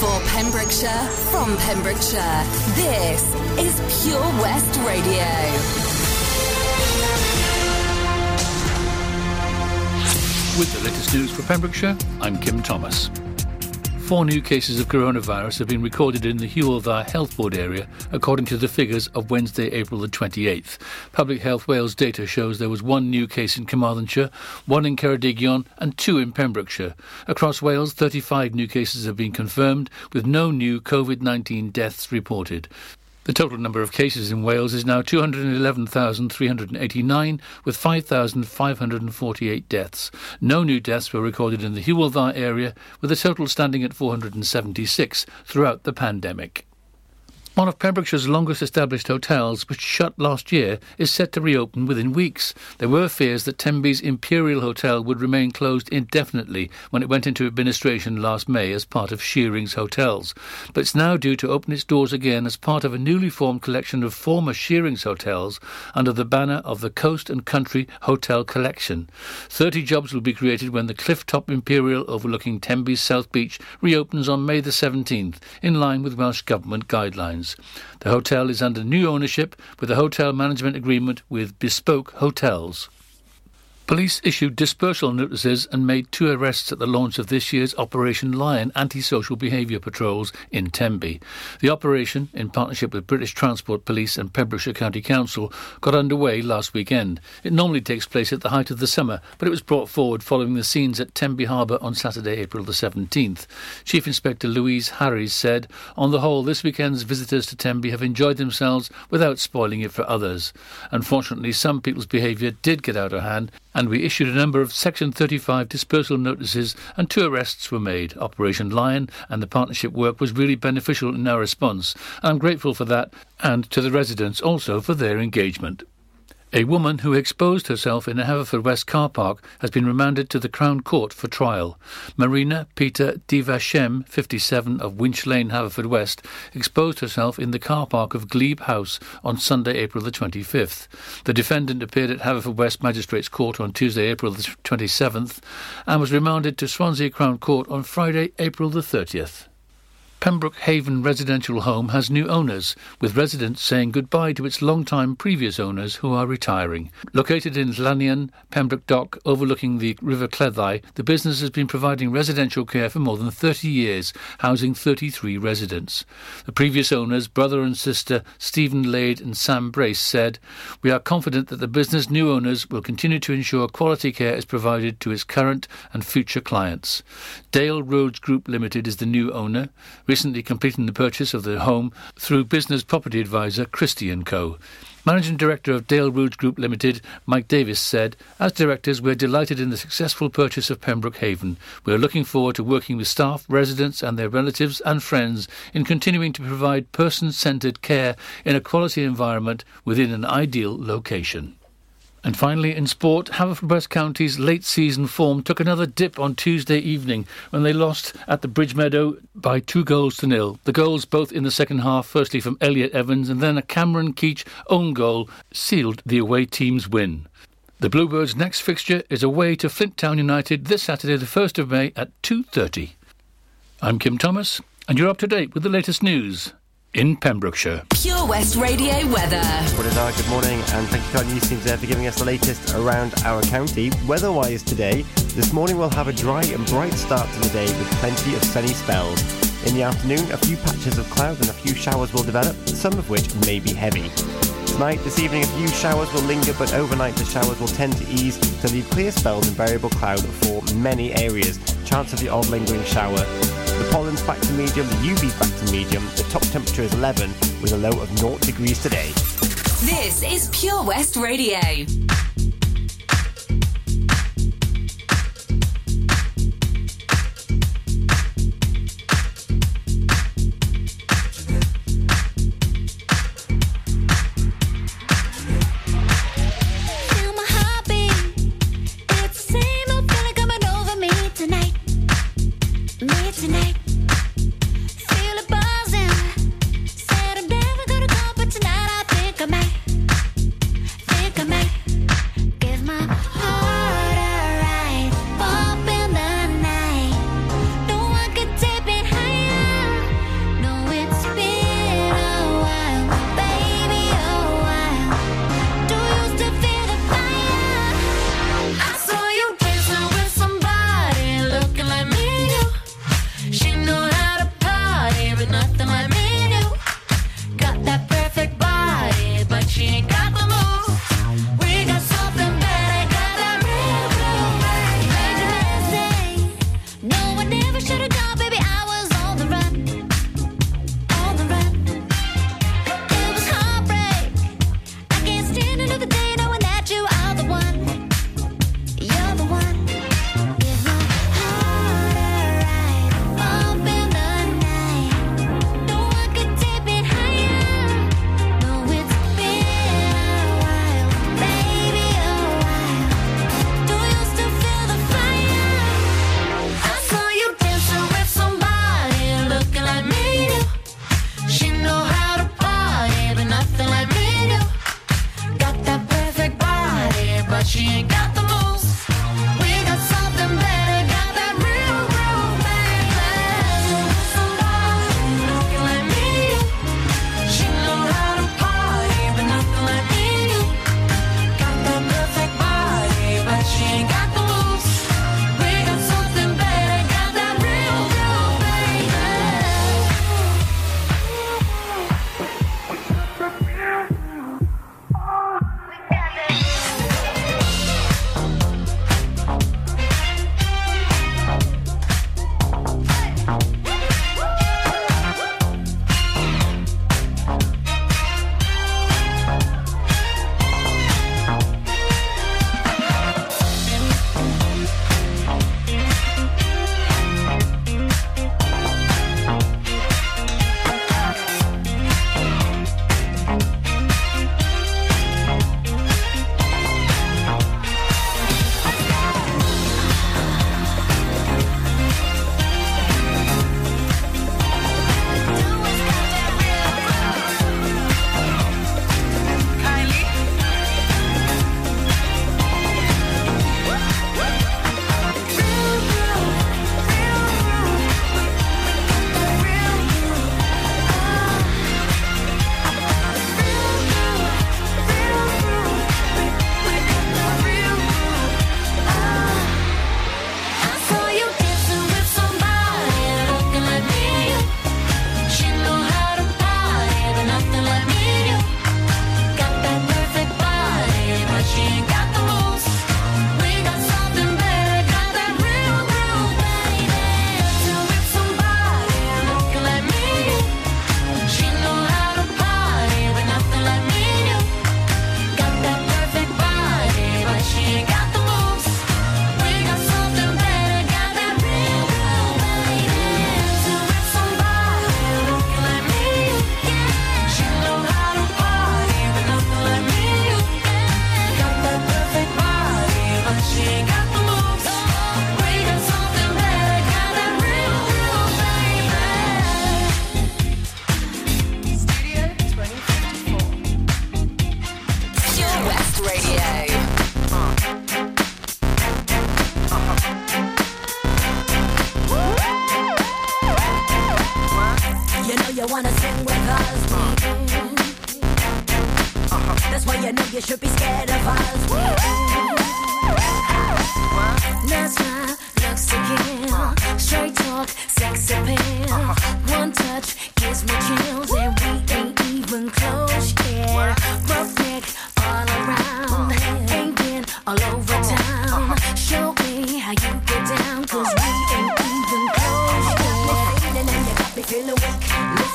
For Pembrokeshire, from Pembrokeshire, this is Pure West Radio. With the latest news for Pembrokeshire, I'm Kim Thomas. Four new cases of coronavirus have been recorded in the Hywel Dda Health Board area, according to the figures of Wednesday, April the 28th. Public Health Wales data shows there was one new case in Carmarthenshire, one in Ceredigion, and two in Pembrokeshire. Across Wales, 35 new cases have been confirmed, with no new COVID 19 deaths reported. The total number of cases in Wales is now 211,389, with 5,548 deaths. No new deaths were recorded in the Hywel area, with a total standing at 476 throughout the pandemic. One of Pembrokeshire's longest established hotels, which shut last year, is set to reopen within weeks. There were fears that Tenby's Imperial Hotel would remain closed indefinitely when it went into administration last May as part of Shearing's Hotels. But it's now due to open its doors again as part of a newly formed collection of former Shearing's hotels under the banner of the Coast and Country Hotel Collection. Thirty jobs will be created when the Clifftop Imperial overlooking Tenby's South Beach reopens on May the 17th, in line with Welsh Government guidelines. The hotel is under new ownership with a hotel management agreement with Bespoke Hotels. Police issued dispersal notices and made two arrests at the launch of this year's Operation Lion anti-social behaviour patrols in Tenby. The operation, in partnership with British Transport Police and Pembrokeshire County Council, got underway last weekend. It normally takes place at the height of the summer, but it was brought forward following the scenes at Tenby Harbour on Saturday, April the 17th. Chief Inspector Louise Harries said, On the whole, this weekend's visitors to Tenby have enjoyed themselves without spoiling it for others. Unfortunately, some people's behaviour did get out of hand and we issued a number of Section 35 dispersal notices and two arrests were made. Operation Lion and the partnership work was really beneficial in our response. I'm grateful for that and to the residents also for their engagement. A woman who exposed herself in a Haverfordwest car park has been remanded to the Crown Court for trial. Marina Peter Divashem, 57, of Winch Lane, Haverfordwest, exposed herself in the car park of Glebe House on Sunday, April the 25th. The defendant appeared at Haverfordwest Magistrates Court on Tuesday, April the 27th, and was remanded to Swansea Crown Court on Friday, April the 30th. Pembroke Haven residential home has new owners, with residents saying goodbye to its long-time previous owners who are retiring. Located in Llanion, Pembroke Dock, overlooking the River Cleddau, the business has been providing residential care for more than 30 years, housing 33 residents. The previous owners, brother and sister Stephen Lade and Sam Brace, said, We are confident that the business new owners will continue to ensure quality care is provided to its current and future clients. Dale Roads Group Limited is the new owner recently completing the purchase of the home through business property advisor Christie & Co. Managing Director of Dale Roads Group Limited, Mike Davis, said, As directors, we're delighted in the successful purchase of Pembroke Haven. We're looking forward to working with staff, residents, and their relatives and friends in continuing to provide person centred care in a quality environment within an ideal location. And finally, in sport, Haverfordwest County's late season form took another dip on Tuesday evening when they lost at the Bridge Meadow by two goals to nil. The goals, both in the second half, firstly from Elliot Evans and then a Cameron Keach own goal, sealed the away team's win. The Bluebirds' next fixture is away to Flint Town United this Saturday, the 1st of May at 2.30. I'm Kim Thomas, and you're up to date with the latest news in Pembrokeshire. Pure West Radio weather. What good morning, and thank you to our news teams there for giving us the latest around our county. Weather-wise today, this morning we'll have a dry and bright start to the day with plenty of sunny spells. In the afternoon, a few patches of cloud and a few showers will develop, some of which may be heavy. Tonight, this evening, a few showers will linger, but overnight the showers will tend to ease to leave clear spells and variable cloud for many areas. Chance of the odd lingering shower the pollen's back to medium, the UV back to medium. The top temperature is 11 with a low of 0 degrees today. This is Pure West Radio.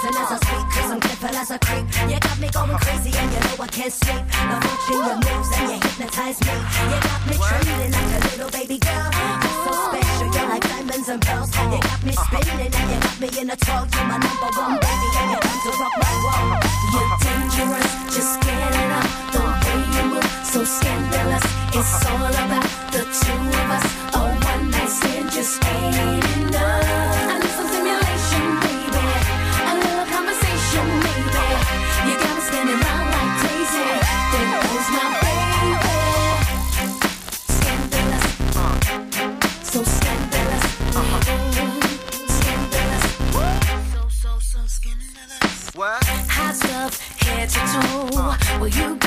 dancing as I speak, cause I'm crippled as a creep. You got me going crazy and you know I can't sleep. The function, your moves, and you hypnotize me. You got me trembling like a little baby girl. You're so special, you're like diamonds and pearls. You got me spinning and you got me in a twirl. You're my number one baby and you're to rock my world. You're dangerous, just get it up the way you move, so scandalous. It's all about the two of us. A one night stand just ain't enough. will you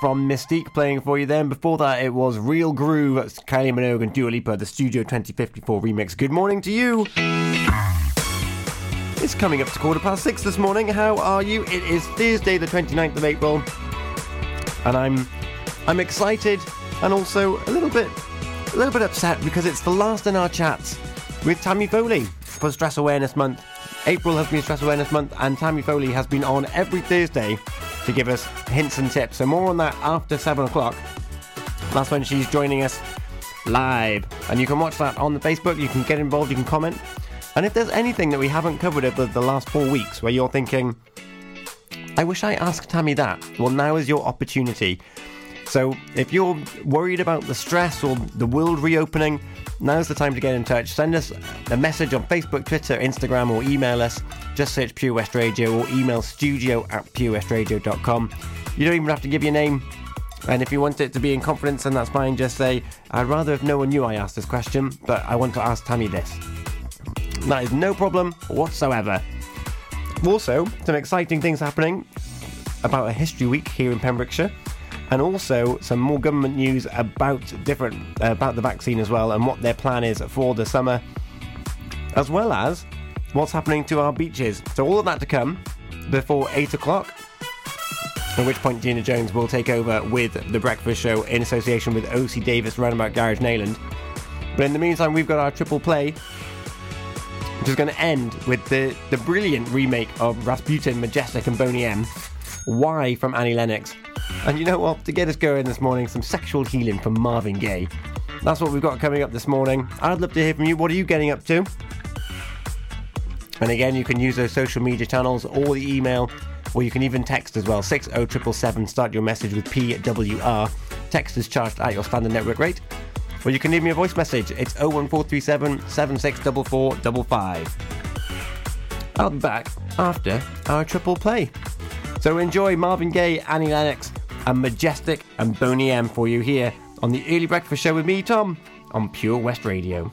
from Mystique playing for you then. Before that, it was Real Groove, Kylie Minogue and Dua Lipa, the Studio 2054 remix. Good morning to you. It's coming up to quarter past six this morning. How are you? It is Thursday, the 29th of April, and I'm I'm excited and also a little bit a little bit upset because it's the last in our chats with Tammy Foley for Stress Awareness Month. April has been Stress Awareness Month, and Tammy Foley has been on every Thursday to give us hints and tips. So more on that after seven o'clock. That's when she's joining us live, and you can watch that on the Facebook. You can get involved. You can comment. And if there's anything that we haven't covered over the last four weeks where you're thinking, I wish I asked Tammy that, well, now is your opportunity. So if you're worried about the stress or the world reopening, now's the time to get in touch. Send us a message on Facebook, Twitter, Instagram, or email us. Just search Pure West Radio or email studio at purewestradio.com. You don't even have to give your name. And if you want it to be in confidence, then that's fine. Just say, I'd rather if no one knew I asked this question, but I want to ask Tammy this. That is no problem whatsoever. Also, some exciting things happening about a history week here in Pembrokeshire, and also some more government news about different uh, about the vaccine as well, and what their plan is for the summer, as well as what's happening to our beaches. So all of that to come before eight o'clock. At which point Gina Jones will take over with the breakfast show in association with OC Davis Roundabout Garage Nayland. But in the meantime, we've got our triple play which is going to end with the, the brilliant remake of Rasputin, Majestic, and Boney M. Why from Annie Lennox. And you know what? To get us going this morning, some sexual healing from Marvin Gaye. That's what we've got coming up this morning. I'd love to hear from you. What are you getting up to? And again, you can use those social media channels or the email, or you can even text as well. 60777. Start your message with PWR. Text is charged at your standard network rate. Or you can leave me a voice message. It's 01437 764455. I'll be back after our triple play. So enjoy Marvin Gaye, Annie Lennox, and Majestic and Boney M for you here on the Early Breakfast Show with me, Tom, on Pure West Radio.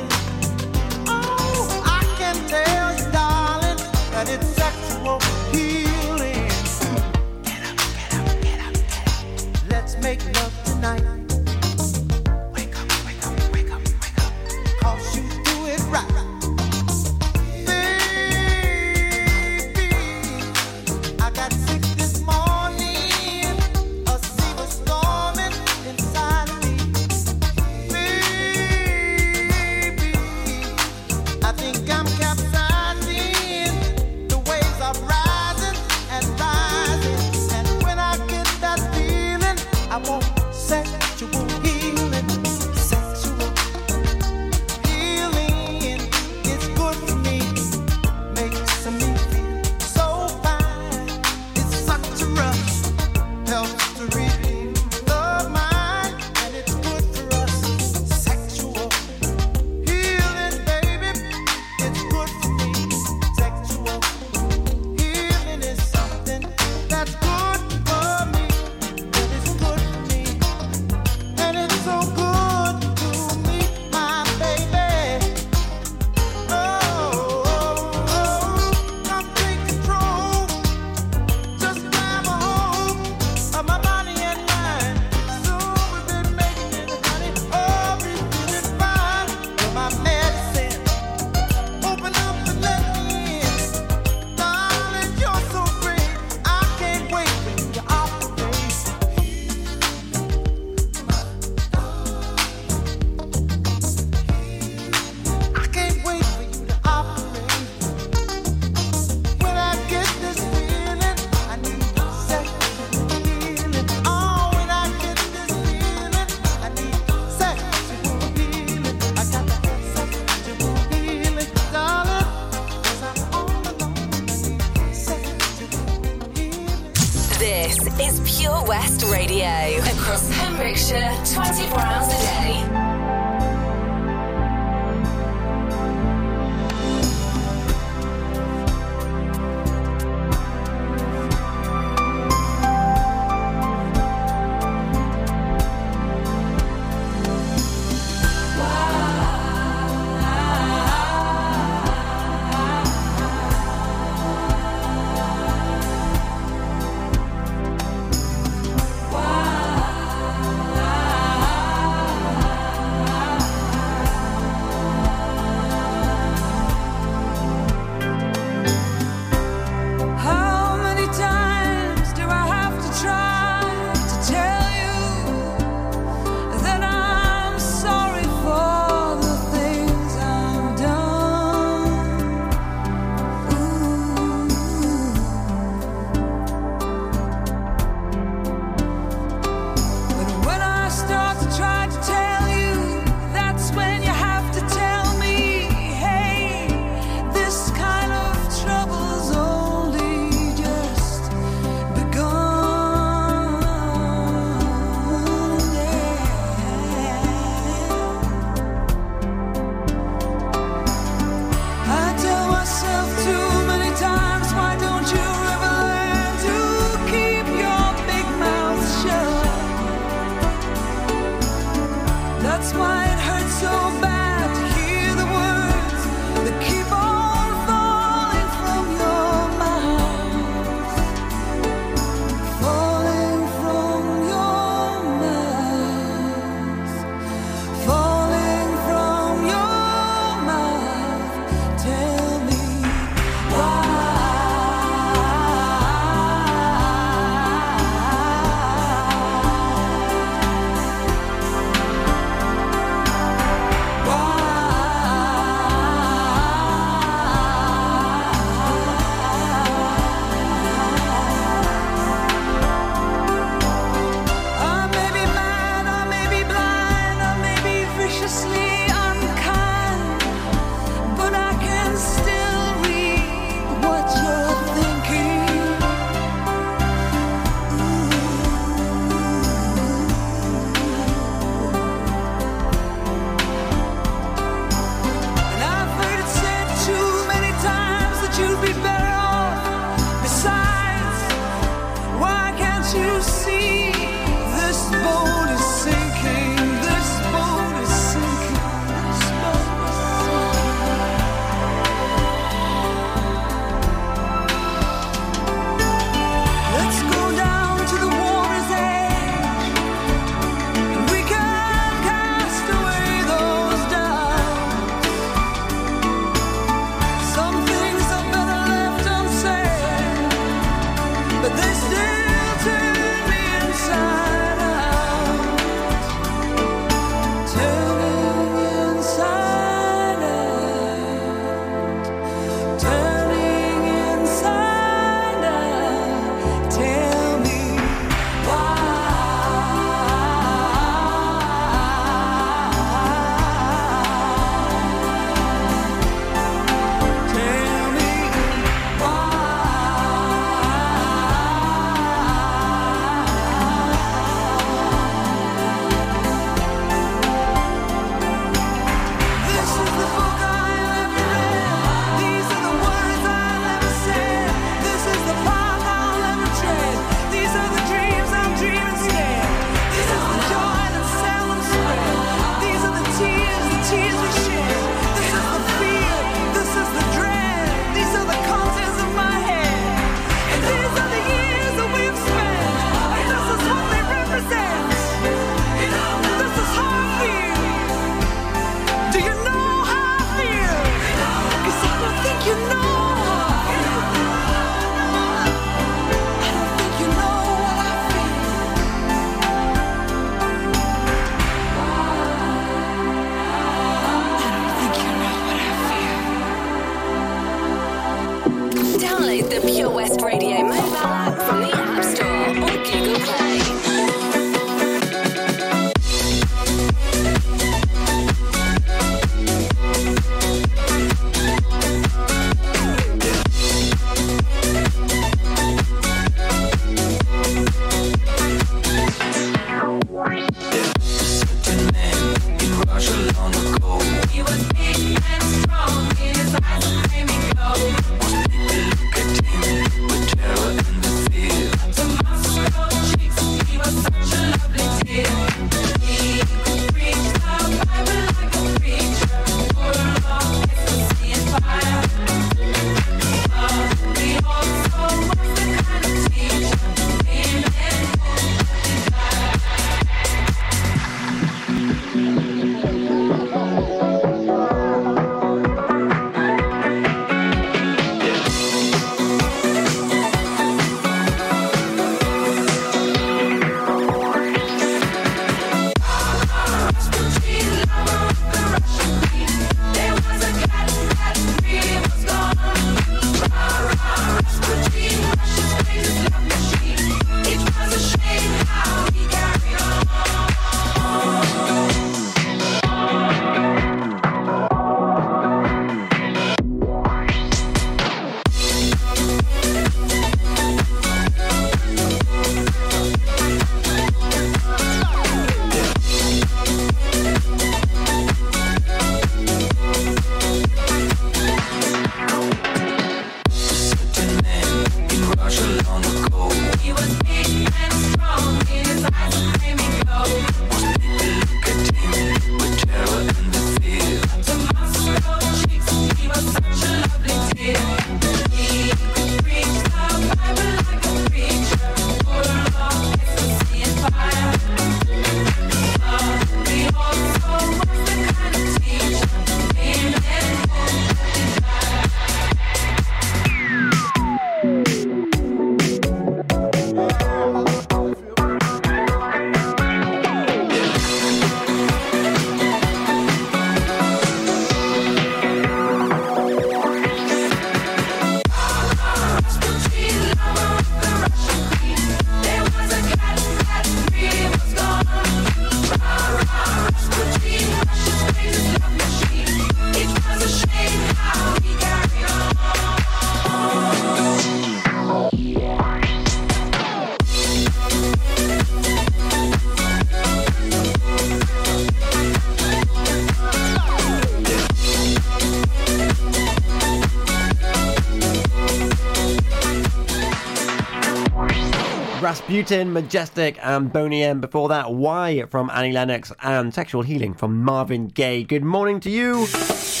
Rasputin, Majestic, and Boney M. Before that, Why from Annie Lennox and Sexual Healing from Marvin Gaye. Good morning to you. It's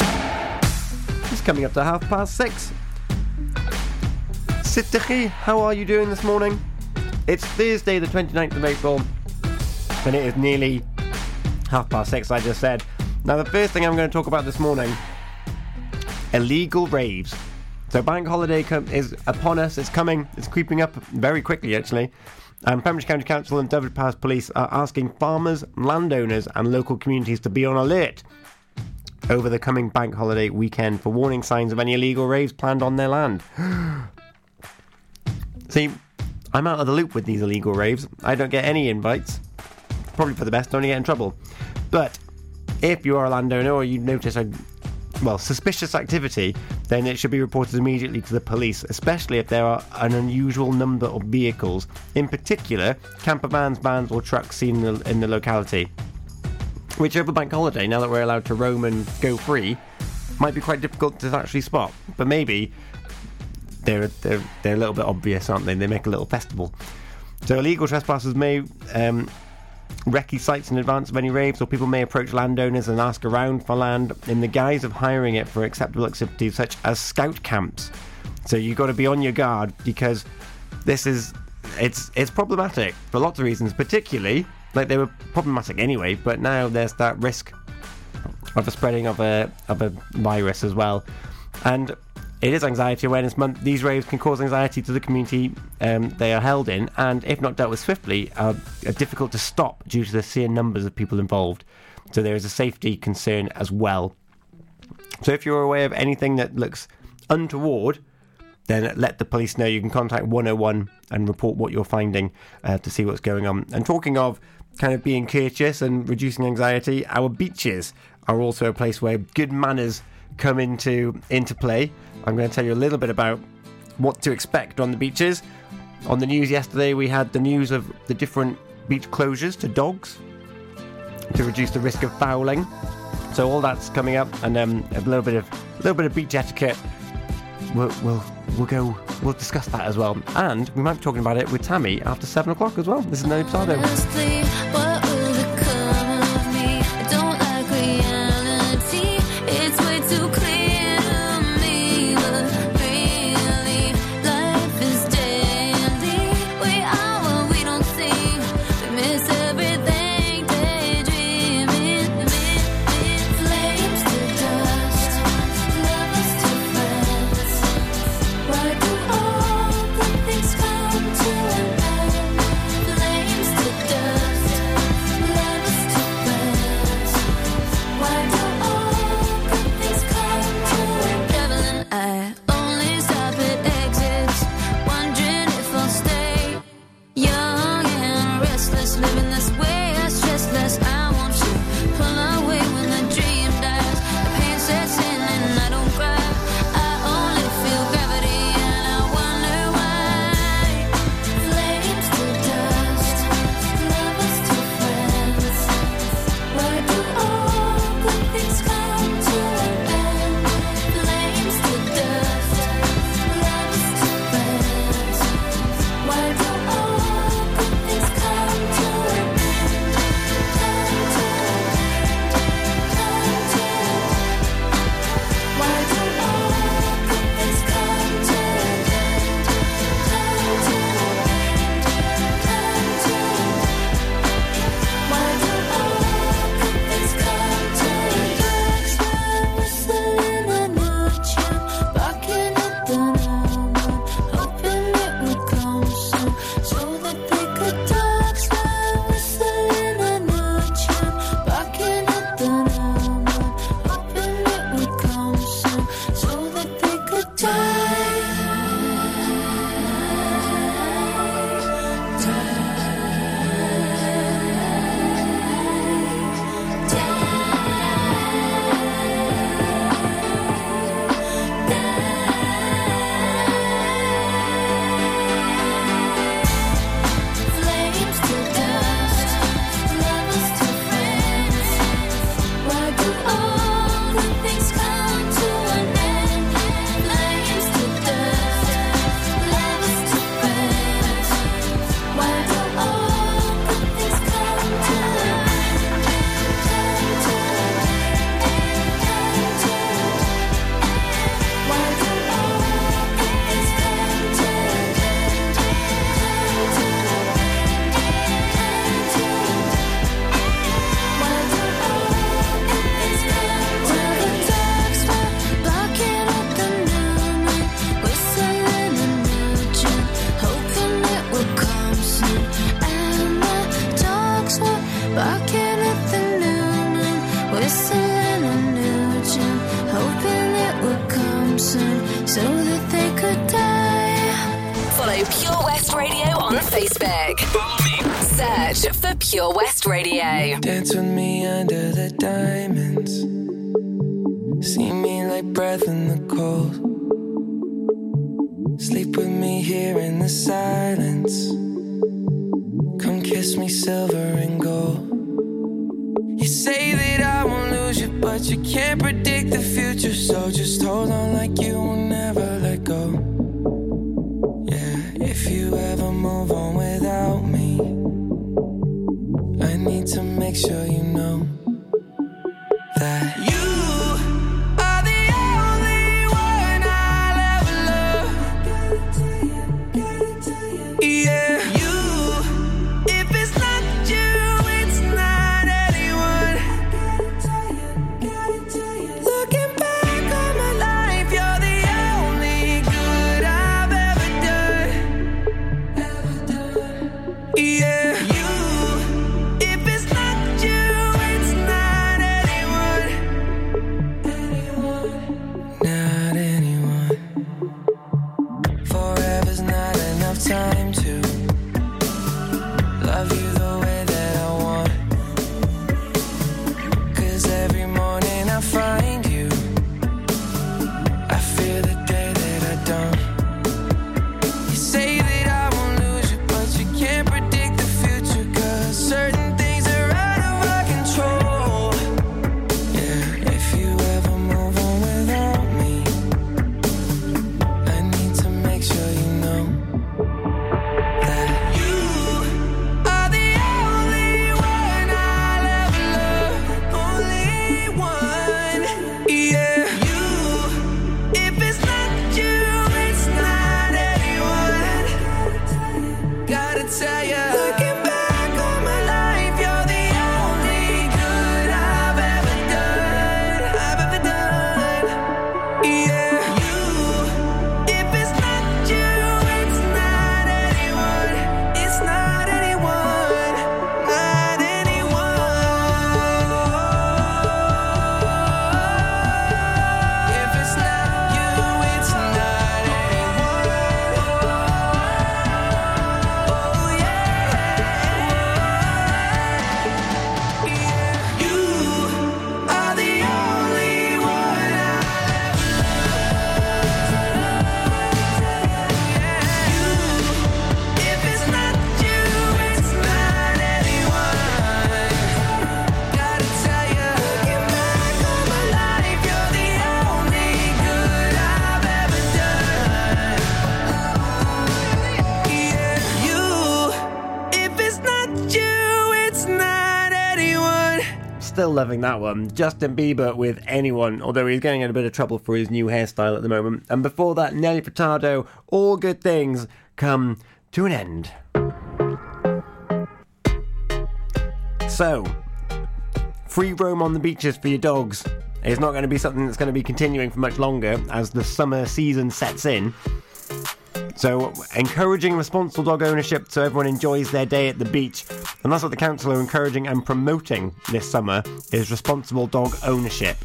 coming up to half past six. Siddiqui, how are you doing this morning? It's Thursday, the 29th of April, and it is nearly half past six, I just said. Now, the first thing I'm going to talk about this morning illegal raves. So, bank holiday com- is upon us, it's coming, it's creeping up very quickly, actually. Um, and Pembroke County Council and Dyfed-Powys Police are asking farmers, landowners, and local communities to be on alert over the coming bank holiday weekend for warning signs of any illegal raves planned on their land. See, I'm out of the loop with these illegal raves. I don't get any invites. Probably for the best, don't get in trouble. But if you are a landowner or you notice a well suspicious activity, then it should be reported immediately to the police, especially if there are an unusual number of vehicles, in particular camper vans, vans, or trucks seen in the, in the locality. Which over bank holiday, now that we're allowed to roam and go free, might be quite difficult to actually spot. But maybe they're they're they're a little bit obvious, aren't they? They make a little festival. So illegal trespassers may um, recce sites in advance of any raves, or people may approach landowners and ask around for land in the guise of hiring it for acceptable activities such as scout camps. So you've got to be on your guard because this is it's it's problematic for lots of reasons, particularly like they were problematic anyway, but now there's that risk of a spreading of a of a virus as well. And it is Anxiety Awareness Month. These raves can cause anxiety to the community um, they are held in, and if not dealt with swiftly, are, are difficult to stop due to the sheer numbers of people involved. So there is a safety concern as well. So if you're aware of anything that looks untoward, then let the police know. You can contact 101 and report what you're finding uh, to see what's going on. And talking of kind of being courteous and reducing anxiety, our beaches are also a place where good manners come into into play. I'm going to tell you a little bit about what to expect on the beaches. On the news yesterday, we had the news of the different beach closures to dogs to reduce the risk of fouling. So all that's coming up, and um, a little bit of a little bit of beach etiquette. We'll, we'll we'll go we'll discuss that as well, and we might be talking about it with Tammy after seven o'clock as well. This is Nelly Furtado. So that they could die. Follow Pure West Radio on Facebook. Follow me. Search for Pure West Radio. Dance with me under the diamonds. See me like breath in the cold. Sleep with me here in the silence. Come kiss me silver and gold. You say that I won't lose you, but you can't predict the future. So just hold on like you will make sure you loving that one. Justin Bieber with anyone, although he's getting in a bit of trouble for his new hairstyle at the moment. And before that, Nelly Furtado, all good things come to an end. So, free roam on the beaches for your dogs is not going to be something that's going to be continuing for much longer as the summer season sets in. So, encouraging responsible dog ownership so everyone enjoys their day at the beach. And that's what the council are encouraging and promoting this summer is responsible dog ownership.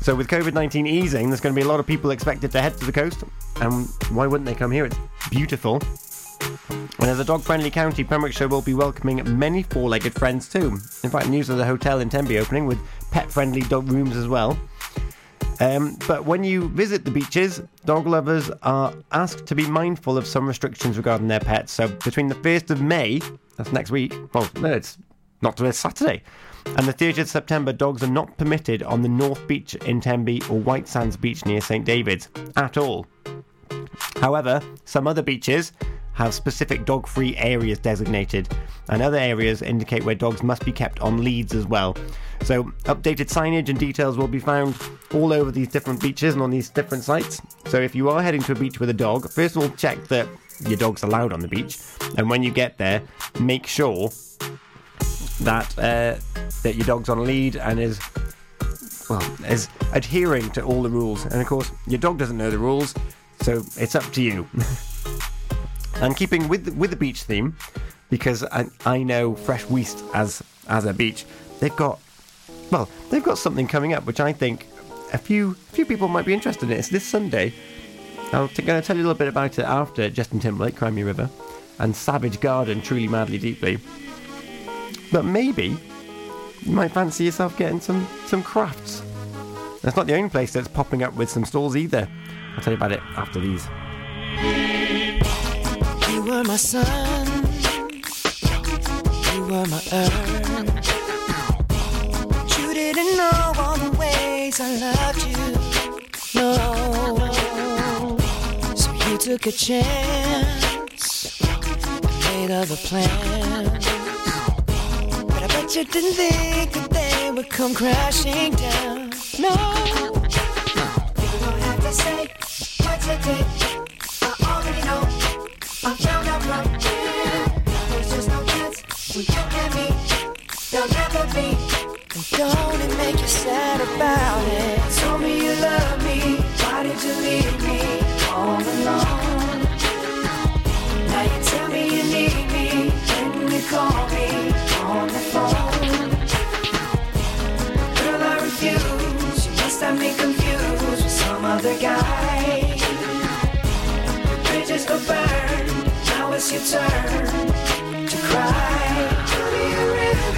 So with COVID-19 easing, there's going to be a lot of people expected to head to the coast. And why wouldn't they come here? It's beautiful. And as a dog-friendly county, Pembrokeshire will be welcoming many four-legged friends too. In fact, news of the hotel in Tenby opening with pet-friendly dog rooms as well. Um, but when you visit the beaches, dog lovers are asked to be mindful of some restrictions regarding their pets. So between the 1st of May, that's next week, well, no, it's not till it's Saturday, and the 30th of September, dogs are not permitted on the North Beach in Tenby or White Sands Beach near St David's at all. However, some other beaches have specific dog free areas designated, and other areas indicate where dogs must be kept on leads as well. So, updated signage and details will be found all over these different beaches and on these different sites. So, if you are heading to a beach with a dog, first of all, check that your dog's allowed on the beach, and when you get there, make sure that uh, that your dog's on a lead and is well is adhering to all the rules. And of course, your dog doesn't know the rules, so it's up to you. and keeping with with the beach theme, because I, I know Freshwater East as as a beach, they've got well they've got something coming up which I think a few few people might be interested in. It's this Sunday. I'm going to tell you a little bit about it after Justin Timberlake, Cry Me a River, and Savage Garden, Truly Madly Deeply. But maybe you might fancy yourself getting some some crafts. That's not the only place that's popping up with some stalls either. I'll tell you about it after these. You were my sun. You were my earth. You didn't know all the ways I loved you. No. So you took a chance. Made other plans. But I bet you didn't think that they would come crashing down. No. You don't have to say what you did. Never be. And don't it make you sad about it? Told me you love me. Why did you leave me all alone? Now you tell me you need me. When you call me on the phone. Girl, I refuse. You must have me confused with some other guy. Bridges go burn. Now it's your turn to cry. Tell me a river.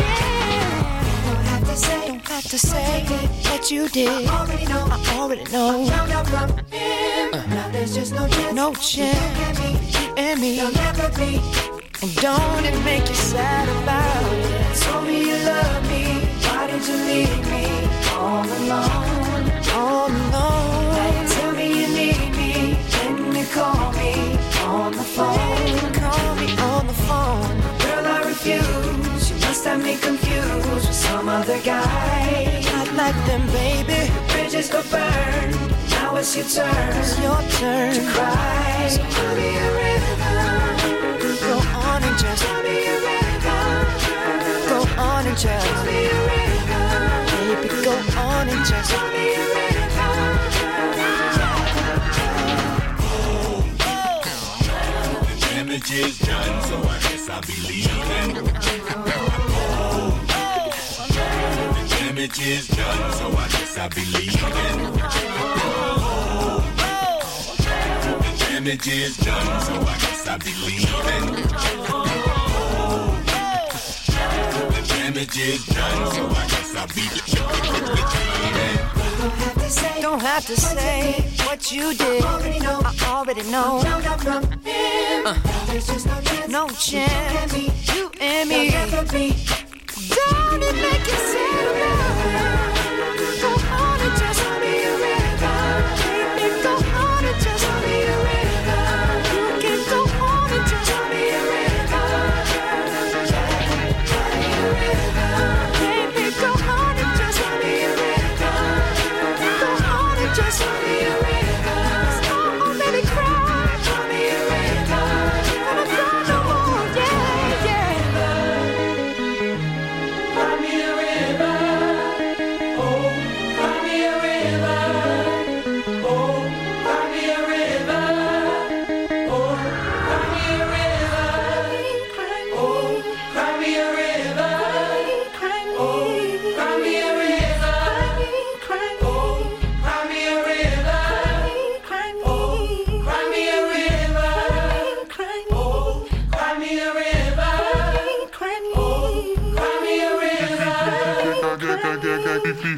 Have to say, don't have to say what you did. I already know, I already know. Found out from him. Uh. Now there's just no chance. No chance. You and me. There'll never be. And don't it make you sad about it? Told me you love me. Why did you leave me all alone? All alone. Now you tell me you need me. When you call me on the phone. Refuse. You me confused with some other guy. Not like them, baby. Bridges go burn. Now it's your turn. It's your turn to cry. So tell me a river. Go on and just tell me a river. Go on and just tell me a river. Baby, go on and just tell me a river. damage is done, so I guess I'll be leaving. Damage is done, so I guess I'll be leaving. The damage is done, so I guess I'll be leaving. The damage is done, so I guess I'll be leaving. Don't have to say what you did. I already know. Uh, no chance. You and me. Don't it make you sad about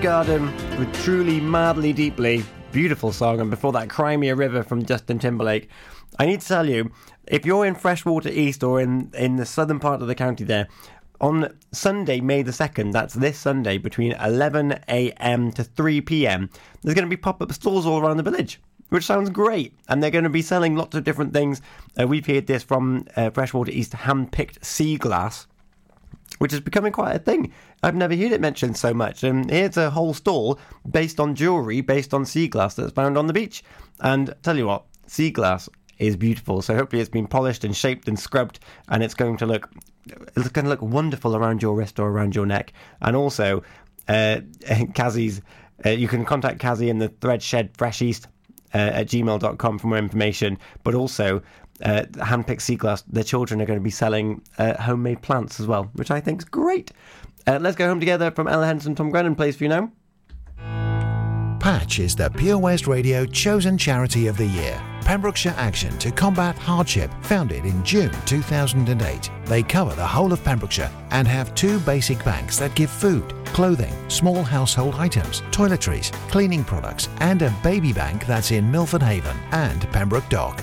Garden with Truly Madly Deeply. Beautiful song. And before that, Cry Me a River from Justin Timberlake. I need to tell you, if you're in Freshwater East or in, in the southern part of the county there, on Sunday, May the 2nd, that's this Sunday, between 11am to 3pm, there's going to be pop up stalls all around the village, which sounds great. And they're going to be selling lots of different things. Uh, we've heard this from uh, Freshwater East hand picked sea glass which is becoming quite a thing. I've never heard it mentioned so much. And here's a whole stall based on jewellery, based on sea glass that's found on the beach. And tell you what, sea glass is beautiful. So hopefully it's been polished and shaped and scrubbed, and it's going to look it's going to look wonderful around your wrist or around your neck. And also, uh, Kazi's, uh, you can contact Kazi in the thread shed fresh east uh, at gmail.com for more information. But also, uh, handpicked sea glass, their children are going to be selling uh, homemade plants as well, which I think is great. Uh, let's go home together from Ella Henderson, Tom Grennan plays for you now. Patch is the Pure West Radio chosen charity of the year. Pembrokeshire Action to Combat Hardship, founded in June 2008. They cover the whole of Pembrokeshire and have two basic banks that give food, clothing, small household items, toiletries, cleaning products, and a baby bank that's in Milford Haven and Pembroke Dock.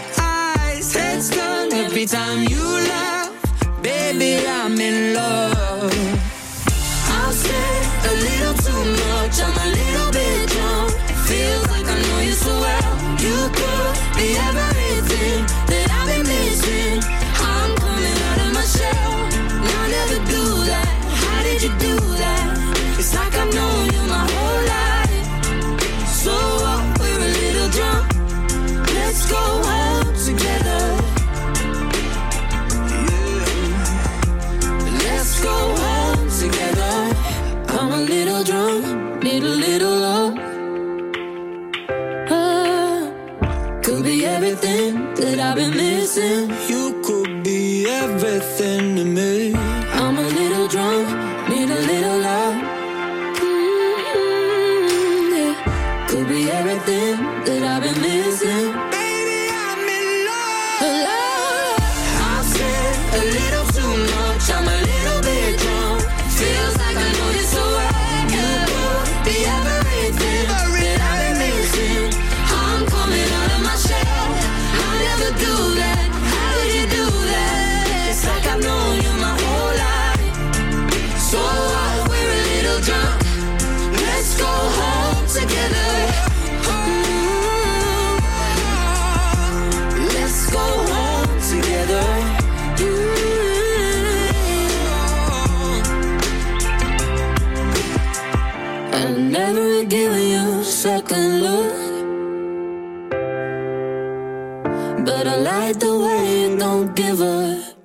eyes. Heads done every time you laugh. Baby, I'm in love.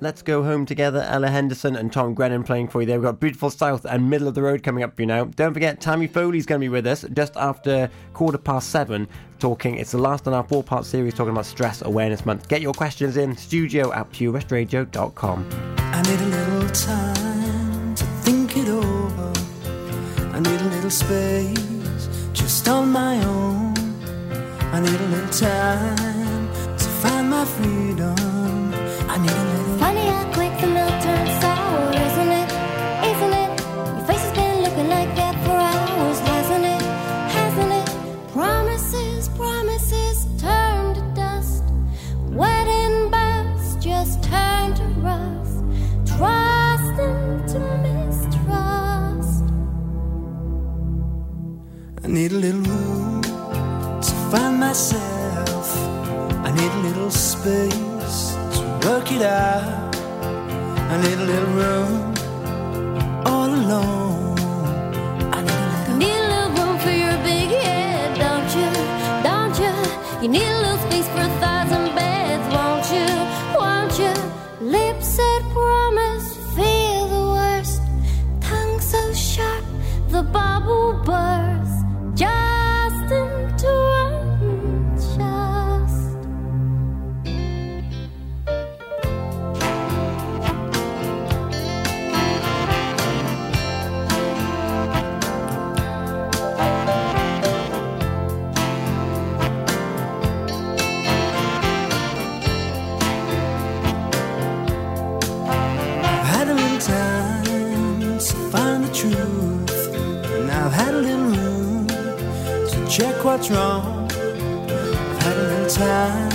Let's Go Home Together, Ella Henderson and Tom Grennan playing for you there. We've got Beautiful South and Middle of the Road coming up for you now. Don't forget, Tammy Foley's going to be with us just after quarter past seven talking. It's the last in our four part series talking about Stress Awareness Month. Get your questions in studio at purewestradio.com. I need a little time to think it over. I need a little space just on my own. I need a little time to find my freedom. I need need a little room to find myself. I need a little space to work it out. I need a little room all alone. I need a little, need a little room for your big head, don't you? Don't you? You need a little space for thought. what's wrong. I've had a time.